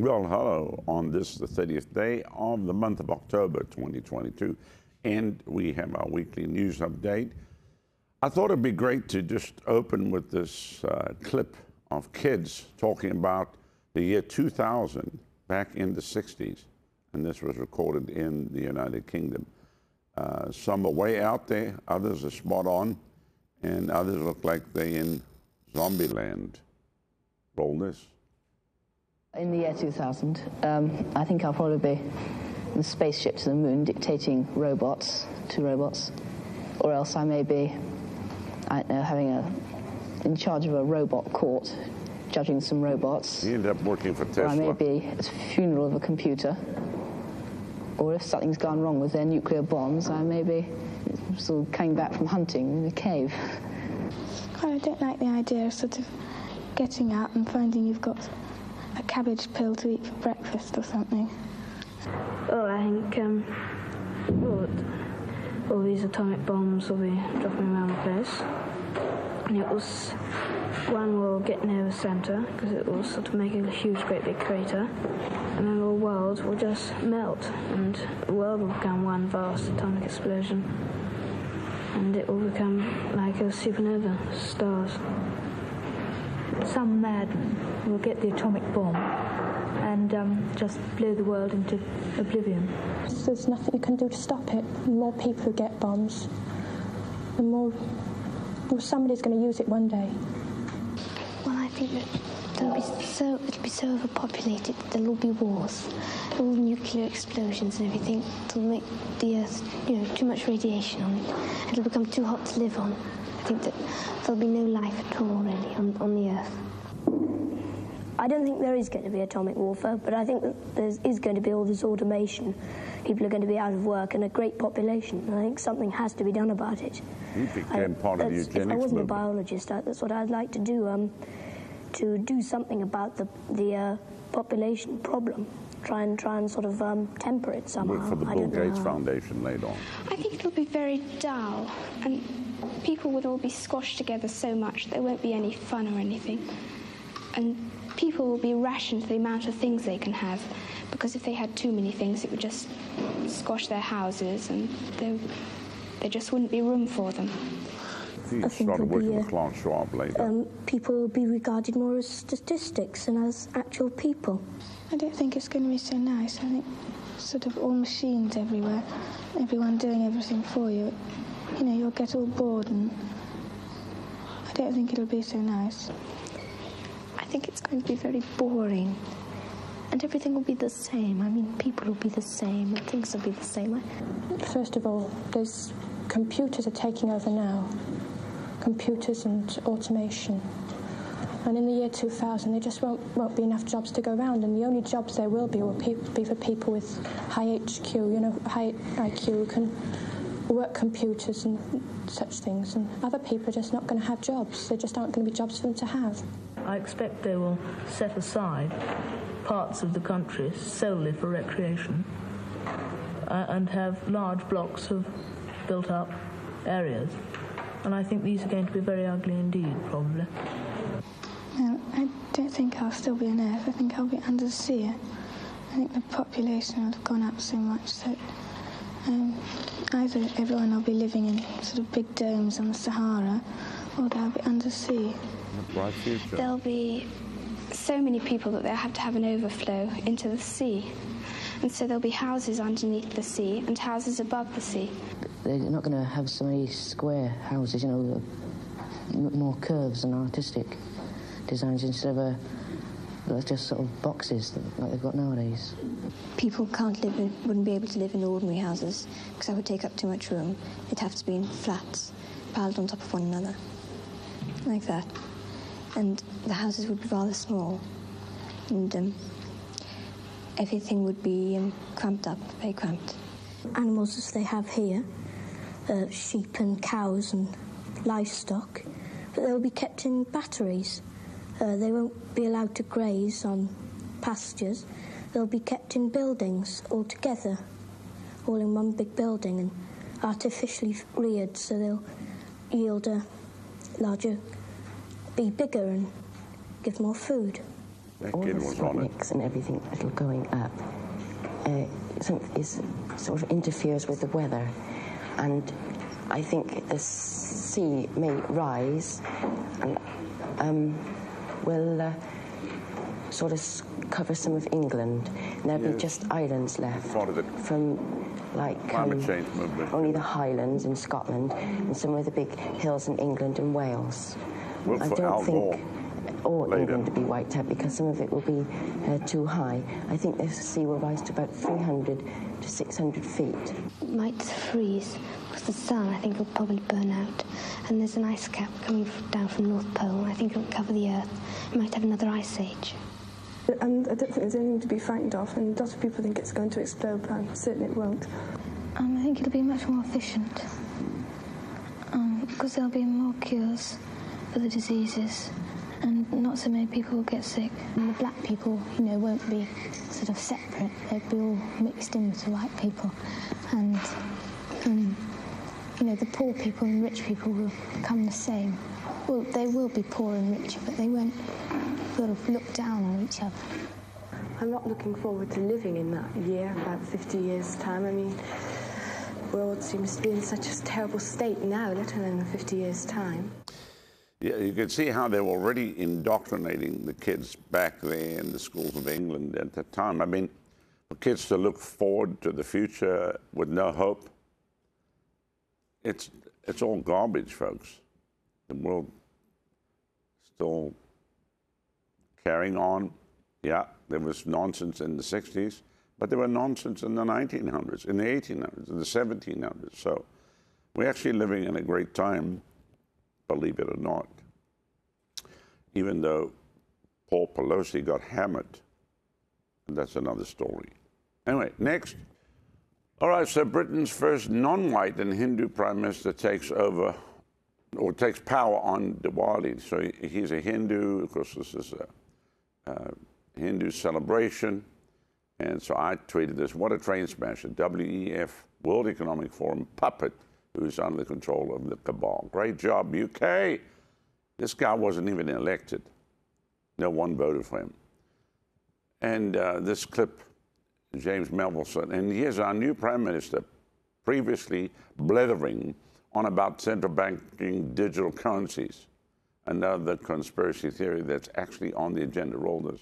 Well, hello on this, the 30th day of the month of October 2022, and we have our weekly news update. I thought it'd be great to just open with this uh, clip of kids talking about the year 2000 back in the 60s, and this was recorded in the United Kingdom. Uh, some are way out there, others are spot on, and others look like they're in zombie land. Roll this. In the year 2000, um, I think I'll probably be in the spaceship to the moon dictating robots to robots, or else I may be, I don't know, having a in charge of a robot court, judging some robots. You end up working for Tesla. Or I may be at the funeral of a computer. Or if something's gone wrong with their nuclear bombs, I may be sort of coming back from hunting in a cave. I don't like the idea of sort of getting out and finding you've got a cabbage pill to eat for breakfast or something. Oh, I think um, well, all these atomic bombs will be dropping around the place. And it was one will get near the centre because it will sort of make a huge, great big crater, and then the world will just melt, and the world will become one vast atomic explosion, and it will become like a supernova, stars. Some madman will get the atomic bomb and um, just blow the world into oblivion. There's nothing you can do to stop it. The more people who get bombs, the more well, somebody's going to use it one day. Well, I think that there'll be so it'll be so overpopulated that there'll be wars, all nuclear explosions and everything. It'll make the Earth, you know, too much radiation on it. It'll become too hot to live on. I think that there'll be no life at all, really, on, on the Earth. I don't think there is going to be atomic warfare, but I think that there is going to be all this automation. People are going to be out of work and a great population. I think something has to be done about it. You became I, part of the eugenics If I wasn't a biologist, I, that's what I'd like to do. Um, to do something about the the uh, population problem. Try and try and sort of um, temper it somehow. Work for the I Bill Gates. Foundation later on. I think it'll be very dull, and people would all be squashed together so much there won't be any fun or anything. And people will be rationed the amount of things they can have, because if they had too many things, it would just squash their houses, and there, there just wouldn't be room for them. I think started it'll be, with uh, Klaus Schwab later. Um, people will be regarded more as statistics than as actual people. I don't think it's going to be so nice. I think sort of all machines everywhere, everyone doing everything for you. You know, you'll get all bored and I don't think it'll be so nice. I think it's going to be very boring. And everything will be the same. I mean, people will be the same, and things will be the same. First of all, those computers are taking over now. Computers and automation. And in the year 2000, there just won't, won't be enough jobs to go around, and the only jobs there will be will be for people with high HQ, you know, high IQ, who can work computers and such things. And other people are just not going to have jobs. There just aren't going to be jobs for them to have. I expect they will set aside parts of the country solely for recreation uh, and have large blocks of built up areas. And I think these are going to be very ugly indeed, probably. Um, I don't think I'll still be on Earth. I think I'll be under the sea. I think the population will have gone up so much that um, either everyone will be living in sort of big domes on the Sahara or they'll be undersea. the. Bright future. There'll be so many people that they'll have to have an overflow into the sea. And so there'll be houses underneath the sea and houses above the sea. They're not going to have so many square houses, you know, more curves and artistic designs instead of a, like just sort of boxes that, like they've got nowadays. people can't live in, wouldn't be able to live in ordinary houses because that would take up too much room. It'd have to be in flats, piled on top of one another, like that. And the houses would be rather small, and um, everything would be um, cramped up, very cramped. Animals as they have here, uh, sheep and cows and livestock, but they'll be kept in batteries. Uh, they won't be allowed to graze on pastures. They'll be kept in buildings all together, all in one big building and artificially reared so they'll yield a larger, be bigger and give more food. That all the was. Sputniks and everything that are going up uh, some, is sort of interferes with the weather, and I think the sea may rise and um, will uh, sort of cover some of England. And there'll be just islands left Part of the from like climate um, change movement. only the Highlands in Scotland and some of the big hills in England and Wales. I don't Gore think all later. England to be wiped out because some of it will be uh, too high. I think the sea will rise to about 300 to 600 feet. It might freeze because the sun, I think, will probably burn out. And there's an ice cap coming f- down from the North Pole. I think it'll cover the Earth. It might have another ice age. And I don't think there's anything to be frightened of. And lots of people think it's going to explode, but I'm certain it won't. Um, I think it'll be much more efficient because there'll be more cures for the diseases and not so many people will get sick. And the black people, you know, won't be sort of separate. They'll be all mixed in with the white people. And, um, you know, the poor people and rich people will become the same. Well, they will be poor and rich, but they won't sort of look down on each other. I'm not looking forward to living in that year, about 50 years' time. I mean, the world seems to be in such a terrible state now, let alone in 50 years' time. Yeah, you can see how they were already indoctrinating the kids back there in the schools of England at that time. I mean, for kids to look forward to the future with no hope, it's, it's all garbage, folks. The world still carrying on. Yeah, there was nonsense in the 60s, but there were nonsense in the 1900s, in the 1800s, in the 1700s. So we're actually living in a great time believe it or not. Even though Paul Pelosi got hammered, that's another story. Anyway, next. All right, so Britain's first non white and Hindu prime minister takes over or takes power on Diwali. So he's a Hindu. Of course, this is a, uh Hindu celebration. And so I tweeted this what a train smasher. WEF, World Economic Forum puppet who's under the control of the cabal. Great job, UK. This guy wasn't even elected. No one voted for him. And uh, this clip, James Melville said, and here's our new prime minister, previously blethering on about central banking digital currencies. Another conspiracy theory that's actually on the agenda. Roll this.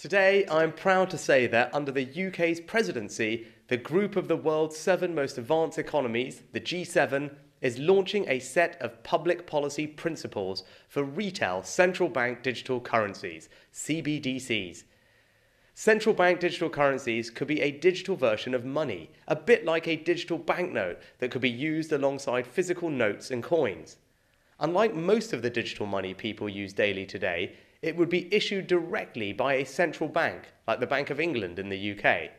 Today, I'm proud to say that under the UK's presidency, the group of the world's seven most advanced economies, the G7, is launching a set of public policy principles for retail central bank digital currencies, CBDCs. Central bank digital currencies could be a digital version of money, a bit like a digital banknote that could be used alongside physical notes and coins. Unlike most of the digital money people use daily today, it would be issued directly by a central bank, like the Bank of England in the UK.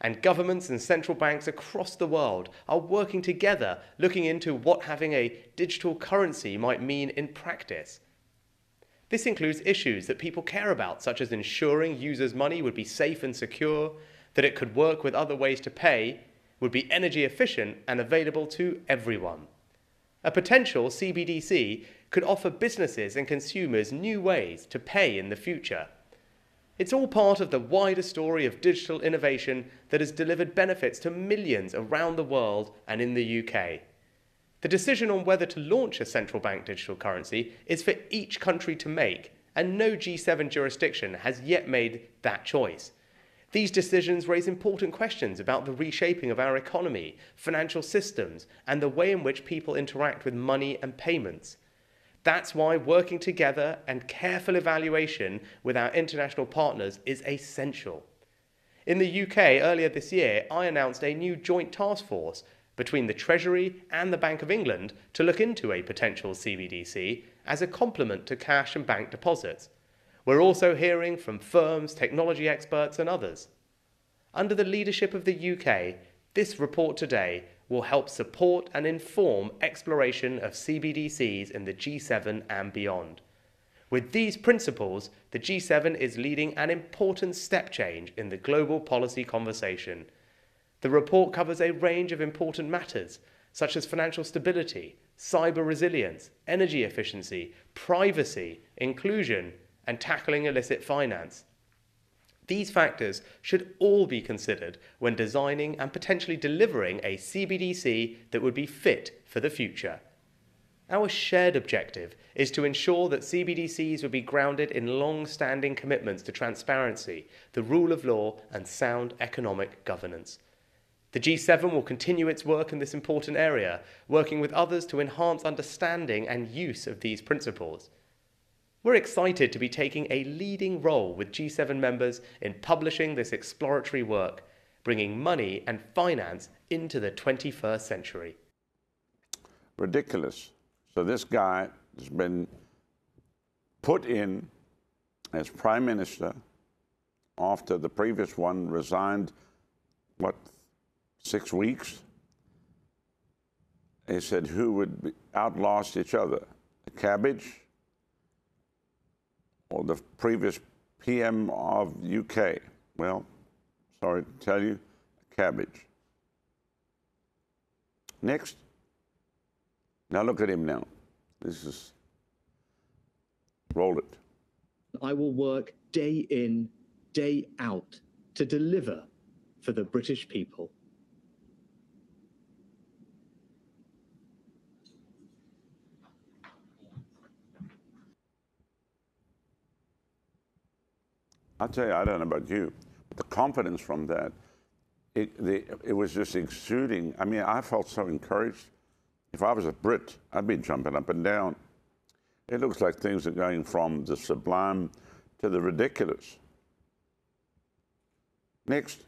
And governments and central banks across the world are working together looking into what having a digital currency might mean in practice. This includes issues that people care about, such as ensuring users' money would be safe and secure, that it could work with other ways to pay, would be energy efficient and available to everyone. A potential CBDC could offer businesses and consumers new ways to pay in the future. It's all part of the wider story of digital innovation that has delivered benefits to millions around the world and in the UK. The decision on whether to launch a central bank digital currency is for each country to make, and no G7 jurisdiction has yet made that choice. These decisions raise important questions about the reshaping of our economy, financial systems, and the way in which people interact with money and payments. That's why working together and careful evaluation with our international partners is essential. In the UK earlier this year, I announced a new joint task force between the Treasury and the Bank of England to look into a potential CBDC as a complement to cash and bank deposits. We're also hearing from firms, technology experts, and others. Under the leadership of the UK, this report today will help support and inform exploration of CBDCs in the G7 and beyond. With these principles, the G7 is leading an important step change in the global policy conversation. The report covers a range of important matters, such as financial stability, cyber resilience, energy efficiency, privacy, inclusion, and tackling illicit finance. These factors should all be considered when designing and potentially delivering a CBDC that would be fit for the future. Our shared objective is to ensure that CBDCs would be grounded in long standing commitments to transparency, the rule of law, and sound economic governance. The G7 will continue its work in this important area, working with others to enhance understanding and use of these principles. We're excited to be taking a leading role with G7 members in publishing this exploratory work, bringing money and finance into the 21st century. Ridiculous. So this guy has been put in as prime minister after the previous one resigned, what, six weeks? They said who would outlast each other, the cabbage or the previous PM of UK. Well, sorry to tell you, cabbage. Next. Now look at him now. This is roll it. I will work day in, day out to deliver for the British people. I'll tell you, I don't know about you, but the confidence from that, it, the, it was just exuding. I mean, I felt so encouraged. If I was a Brit, I'd be jumping up and down. It looks like things are going from the sublime to the ridiculous. Next.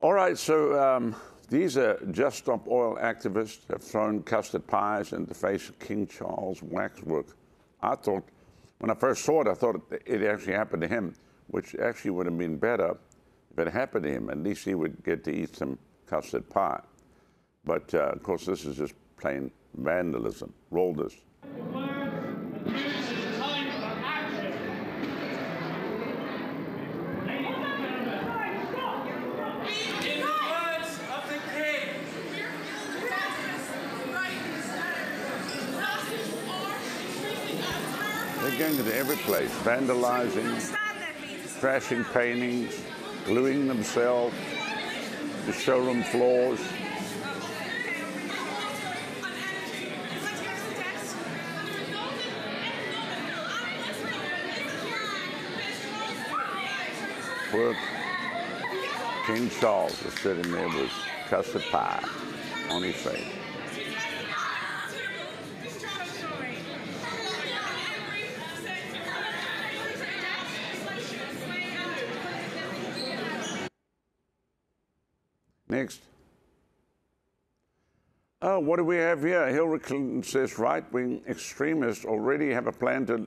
All right, so um, these are Just Stop Oil activists have thrown custard pies in the face of King Charles waxwork. I thought when I first saw it, I thought it actually happened to him, which actually would have been better if it happened to him. At least he would get to eat some custard pie. But uh, of course, this is just plain vandalism. Roll this. Going to every place, vandalizing, trashing paintings, gluing themselves to showroom floors. Poor King Charles was sitting there with custard pie on his face. Next. Oh, what do we have here? Hillary Clinton says right wing extremists already have a plan to,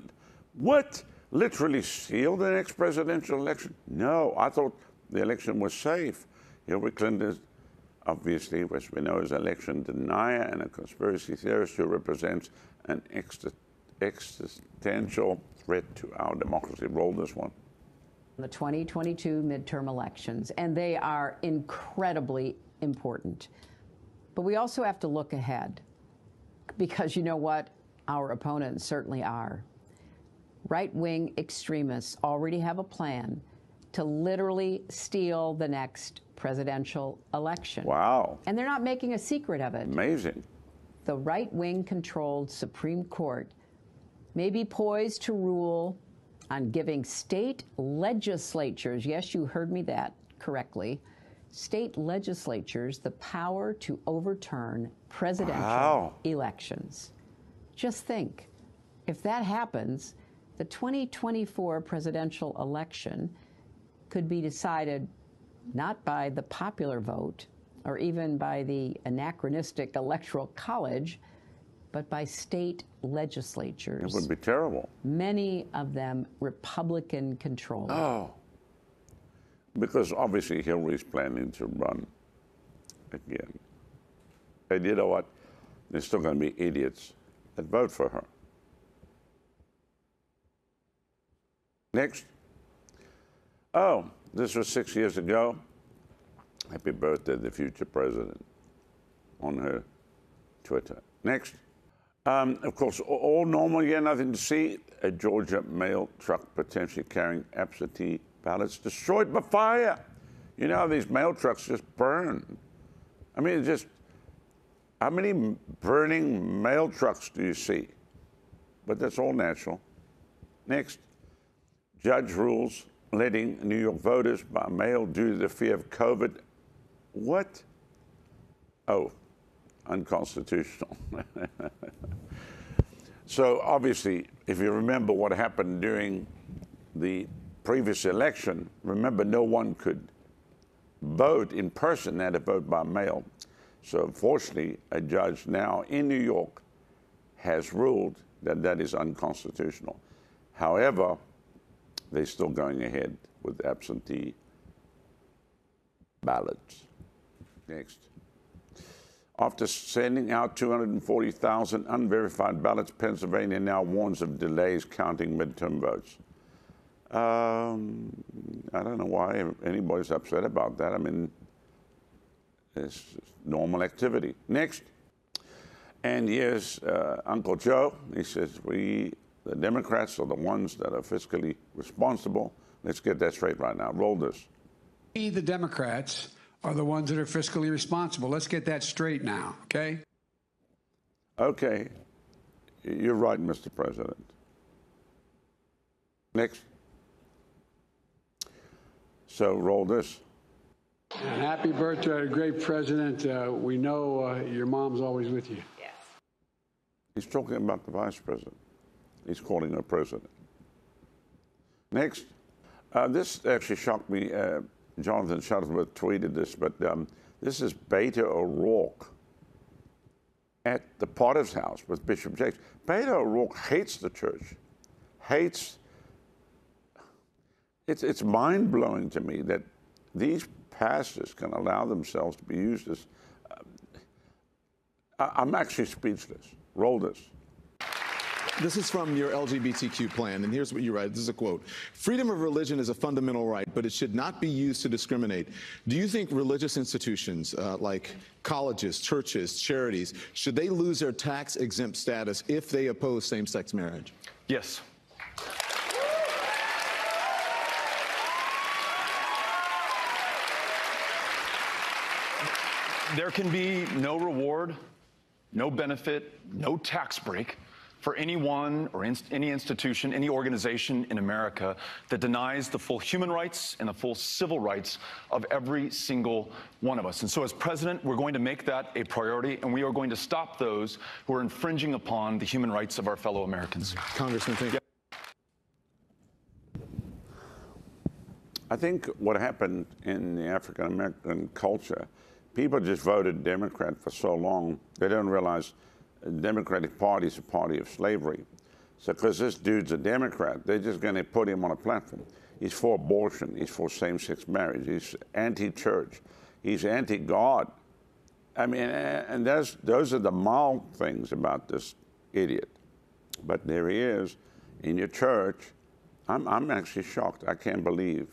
what? Literally steal the next presidential election? No, I thought the election was safe. Hillary Clinton is obviously, as we know, is an election denier and a conspiracy theorist who represents an existential threat to our democracy. Roll this one the 2022 midterm elections, and they are incredibly important. But we also have to look ahead because you know what? Our opponents certainly are. Right wing extremists already have a plan to literally steal the next presidential election. Wow. And they're not making a secret of it. Amazing. The right wing controlled Supreme Court may be poised to rule on giving state legislatures, yes, you heard me that correctly, state legislatures the power to overturn presidential wow. elections. Just think, if that happens, the 2024 presidential election could be decided not by the popular vote or even by the anachronistic electoral college, but by state legislatures. It would be terrible. Many of them Republican controlled. Oh. Because obviously Hillary's planning to run again. And you know what? There's still going to be idiots that vote for her. Next. Oh, this was six years ago. Happy birthday, the future president, on her Twitter. Next. Um, of course, all normal, yeah, nothing to see. A Georgia mail truck potentially carrying absentee ballots destroyed by fire. You know, these mail trucks just burn. I mean, just, how many burning mail trucks do you see? But that's all natural. Next, judge rules letting New York voters by mail due to the fear of COVID. What? Oh, unconstitutional. so, obviously, if you remember what happened during the previous election, remember no one could vote in person, they had to vote by mail. So, unfortunately, a judge now in New York has ruled that that is unconstitutional. However, they're still going ahead with absentee ballots. Next. After sending out 240,000 unverified ballots, Pennsylvania now warns of delays counting midterm votes. Um, I don't know why anybody's upset about that. I mean, it's normal activity. Next. And here's uh, Uncle Joe. He says, We, the Democrats, are the ones that are fiscally responsible. Let's get that straight right now. Roll this. We, the Democrats, are the ones that are fiscally responsible. Let's get that straight now, okay? Okay. You're right, Mr. President. Next. So roll this. And happy birthday, great president. Uh, we know uh, your mom's always with you. Yes. He's talking about the vice president. He's calling her president. Next. Uh, this actually shocked me. Uh, Jonathan Shuttlesworth tweeted this, but um, this is Beto O'Rourke at the Potter's house with Bishop Jakes. Beto O'Rourke hates the church, hates. It's, it's mind blowing to me that these pastors can allow themselves to be used as. Uh, I'm actually speechless. Roll this. This is from your LGBTQ plan, and here's what you write. This is a quote. Freedom of religion is a fundamental right, but it should not be used to discriminate. Do you think religious institutions uh, like colleges, churches, charities, should they lose their tax exempt status if they oppose same sex marriage? Yes. There can be no reward, no benefit, no tax break for anyone or inst any institution, any organization in America that denies the full human rights and the full civil rights of every single one of us. And so, as president, we're going to make that a priority, and we are going to stop those who are infringing upon the human rights of our fellow Americans. Congressman, thank you. I think what happened in the African American culture, people just voted Democrat for so long, they don't realize the Democratic Party is a party of slavery. So, because this dude's a Democrat, they're just going to put him on a platform. He's for abortion. He's for same-sex marriage. He's anti-church. He's anti-God. I mean, and those those are the mild things about this idiot. But there he is in your church. I'm I'm actually shocked. I can't believe.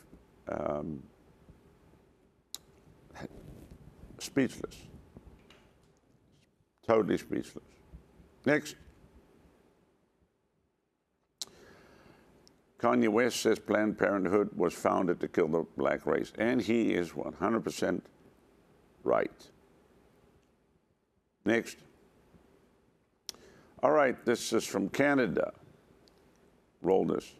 Um, speechless. Totally speechless. Next. Kanye West says Planned Parenthood was founded to kill the black race, and he is 100% right. Next. All right, this is from Canada. Roll this.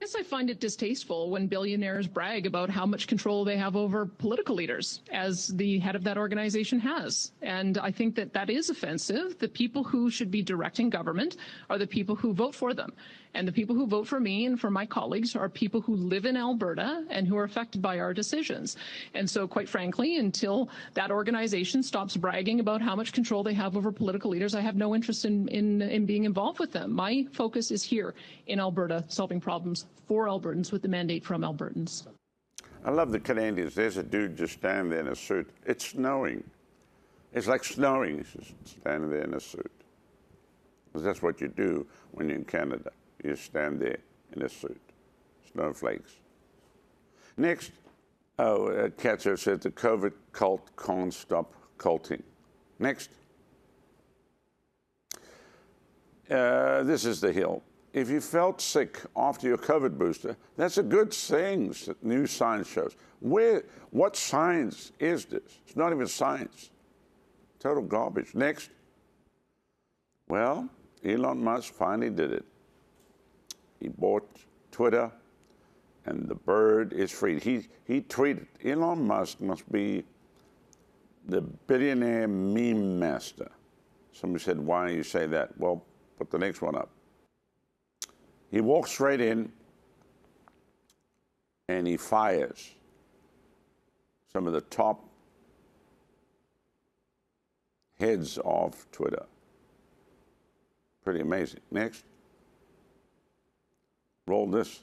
Guess I find it distasteful when billionaires brag about how much control they have over political leaders, as the head of that organization has. And I think that that is offensive. The people who should be directing government are the people who vote for them. And the people who vote for me and for my colleagues are people who live in Alberta and who are affected by our decisions. And so, quite frankly, until that organization stops bragging about how much control they have over political leaders, I have no interest in, in, in being involved with them. My focus is here in Alberta, solving problems for Albertans with the mandate from Albertans. I love the Canadians. There's a dude just standing there in a suit. It's snowing. It's like snowing. He's just standing there in a suit. Because that's what you do when you're in Canada. You stand there in a suit. Snowflakes. Next, oh, uh, says the COVID cult can't stop culting. Next. uh, this is the hill. If you felt sick after your COVID booster, that's a good thing, that new science shows. Where, what science is this? It's not even science. Total garbage. Next. Well, Elon Musk finally did it. He bought Twitter, and the bird is free. He, he tweeted, Elon Musk must be the billionaire meme master. Somebody said, why do you say that? Well, put the next one up. He walks straight in and he fires some of the top heads of Twitter. Pretty amazing. Next. Roll this.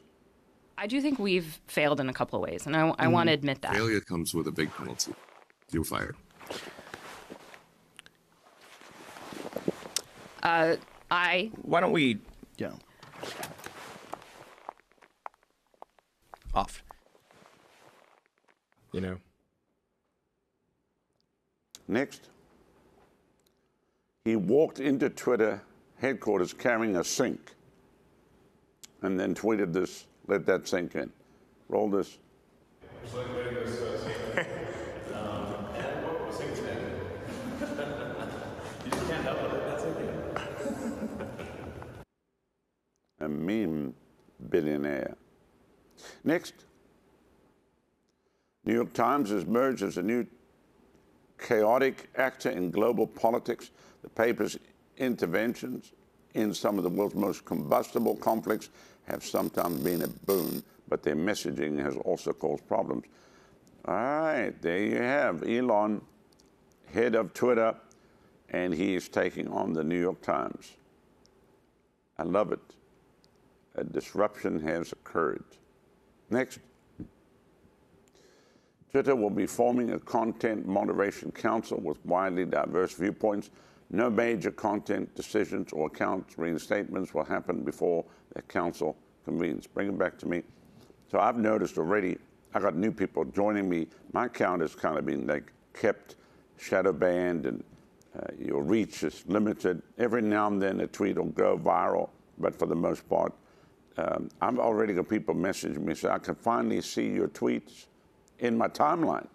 I do think we've failed in a couple of ways, and I, I want to admit that. Failure comes with a big penalty. You're fired. Uh, I. Why don't we, you off. You know. Next. He walked into Twitter headquarters carrying a sink and then tweeted this. Let that sink in. Roll this. a meme billionaire. Next, New York Times has emerged as a new chaotic actor in global politics. The paper's interventions in some of the world's most combustible conflicts have sometimes been a boon, but their messaging has also caused problems. All right, there you have Elon, head of Twitter, and he is taking on the New York Times. I love it. A disruption has occurred. Next. Twitter will be forming a content moderation council with widely diverse viewpoints. No major content decisions or account reinstatements will happen before the council convenes. Bring it back to me. So I've noticed already, I got new people joining me. My account has kind of been like kept shadow banned and uh, your reach is limited. Every now and then a tweet will go viral, but for the most part, um, I've already got people messaging me say, I can finally see your tweets in my timeline.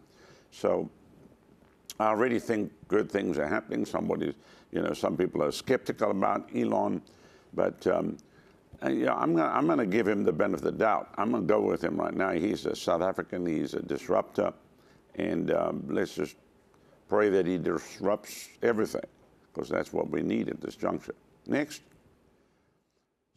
So I already think good things are happening. Somebody, you know, some people are skeptical about Elon, but um, and, you know, I'm gonna, I'm gonna give him the benefit of the doubt. I'm gonna go with him right now. He's a South African. He's a disruptor, and um, let's just pray that he disrupts everything, because that's what we need at this juncture. Next.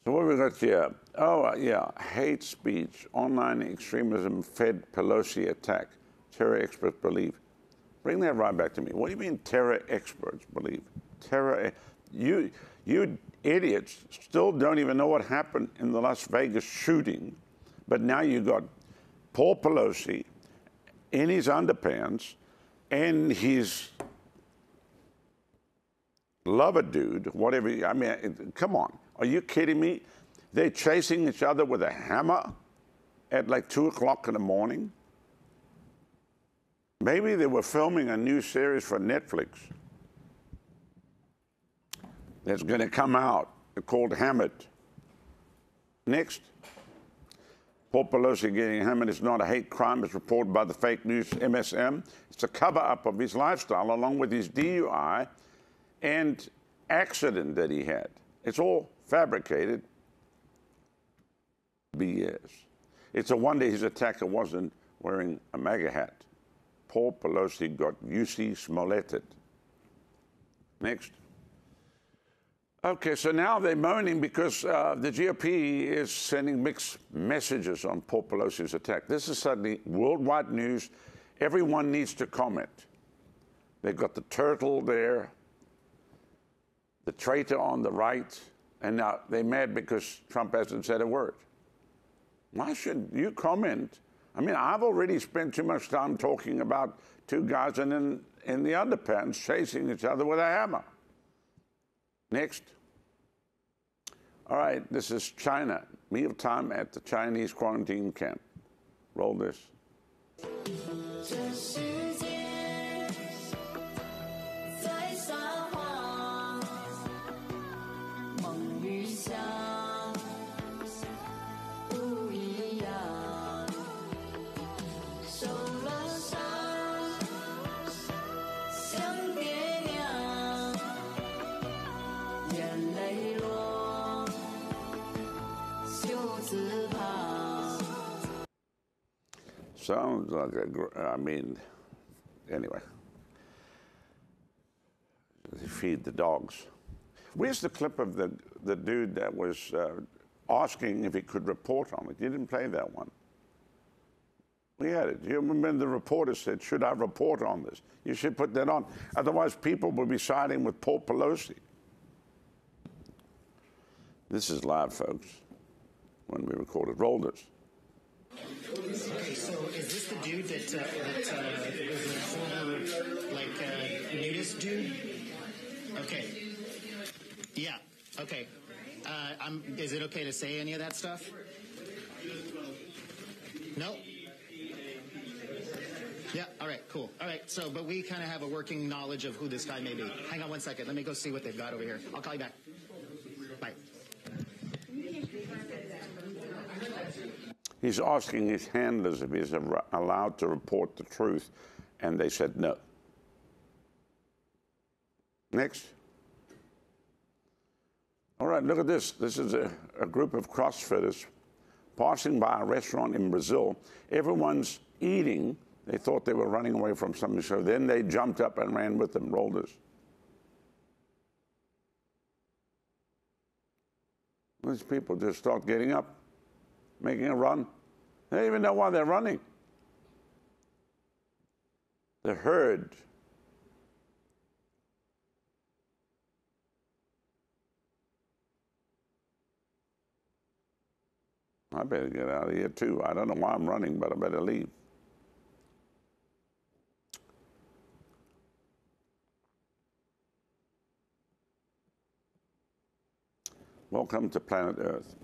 So what we got here? Oh, uh, yeah, hate speech, online extremism, Fed Pelosi attack, terror experts believe. Bring that right back to me. What do you mean terror experts believe? Terror, you, you idiots still don't even know what happened in the Las Vegas shooting, but now you got Paul Pelosi in his underpants and his lover dude, whatever. I mean, come on. Are you kidding me? They're chasing each other with a hammer at like 2 o'clock in the morning. Maybe they were filming a new series for Netflix that's going to come out called Hammered. Next. Paul Pelosi getting hammered is not a hate crime, as reported by the fake news MSM. It's a cover up of his lifestyle along with his DUI and accident that he had. It's all fabricated BS. It's a wonder his attacker wasn't wearing a MAGA hat. Paul Pelosi got Jussie Smolletted. Next. Okay, so now they're moaning because uh, the GOP is sending mixed messages on Paul Pelosi's attack. This is suddenly worldwide news. Everyone needs to comment. They've got the turtle there, the traitor on the right, and now they're mad because Trump hasn't said a word. Why should you comment? I mean, I've already spent too much time talking about two guys in, in, the underpants chasing each other with a hammer. Next. All right, this is China. Mealtime at the Chinese quarantine camp. Roll this. Sounds like I mean, anyway. They feed the dogs. Where's the clip of the, the dude that was uh, asking if he could report on it? You didn't play that one. We had it. You remember the reporter said, Should I report on this? You should put that on. Otherwise, people will be siding with Paul Pelosi. This is live, folks, when we recorded. Roll this. Okay, so is this the dude that, uh, that uh, was a former, like, uh, nudist dude? Okay. Yeah, okay. Uh, I'm, is it okay to say any of that stuff? No? Yeah, all right, cool. All right, so, but we kind of have a working knowledge of who this guy may be. Hang on one second. Let me go see what they've got over here. I'll call you back. He's asking his handlers if he's allowed to report the truth, and they said no. Next. All right, look at this. This is a, a group of CrossFitters passing by a restaurant in Brazil. Everyone's eating. They thought they were running away from something, so then they jumped up and ran with them. Roll this. These people just start getting up, making a run. They don't even know why they're running. The herd. I better get out of here too. I don't know why I'm running, but I better leave. Welcome to planet Earth.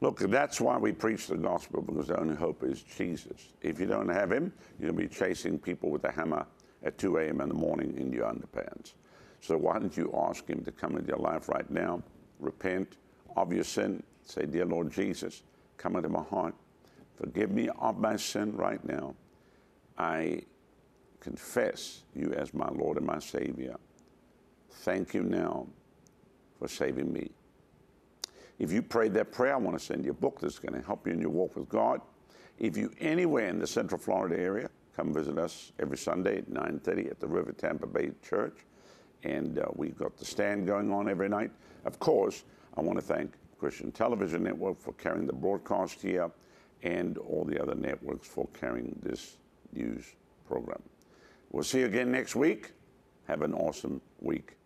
Look, that's why we preach the gospel, because the only hope is Jesus. If you don't have him, you'll be chasing people with a hammer at 2 a.m. in the morning in your underpants. So why don't you ask him to come into your life right now, repent of your sin, say, Dear Lord Jesus, come into my heart, forgive me of my sin right now. I confess you as my Lord and my Savior. Thank you now for saving me. If you prayed that prayer, I want to send you a book that's going to help you in your walk with God. If you anywhere in the Central Florida area, come visit us every Sunday at 9:30 at the River Tampa Bay Church, and uh, we've got the stand going on every night. Of course, I want to thank Christian Television Network for carrying the broadcast here, and all the other networks for carrying this news program. We'll see you again next week. Have an awesome week.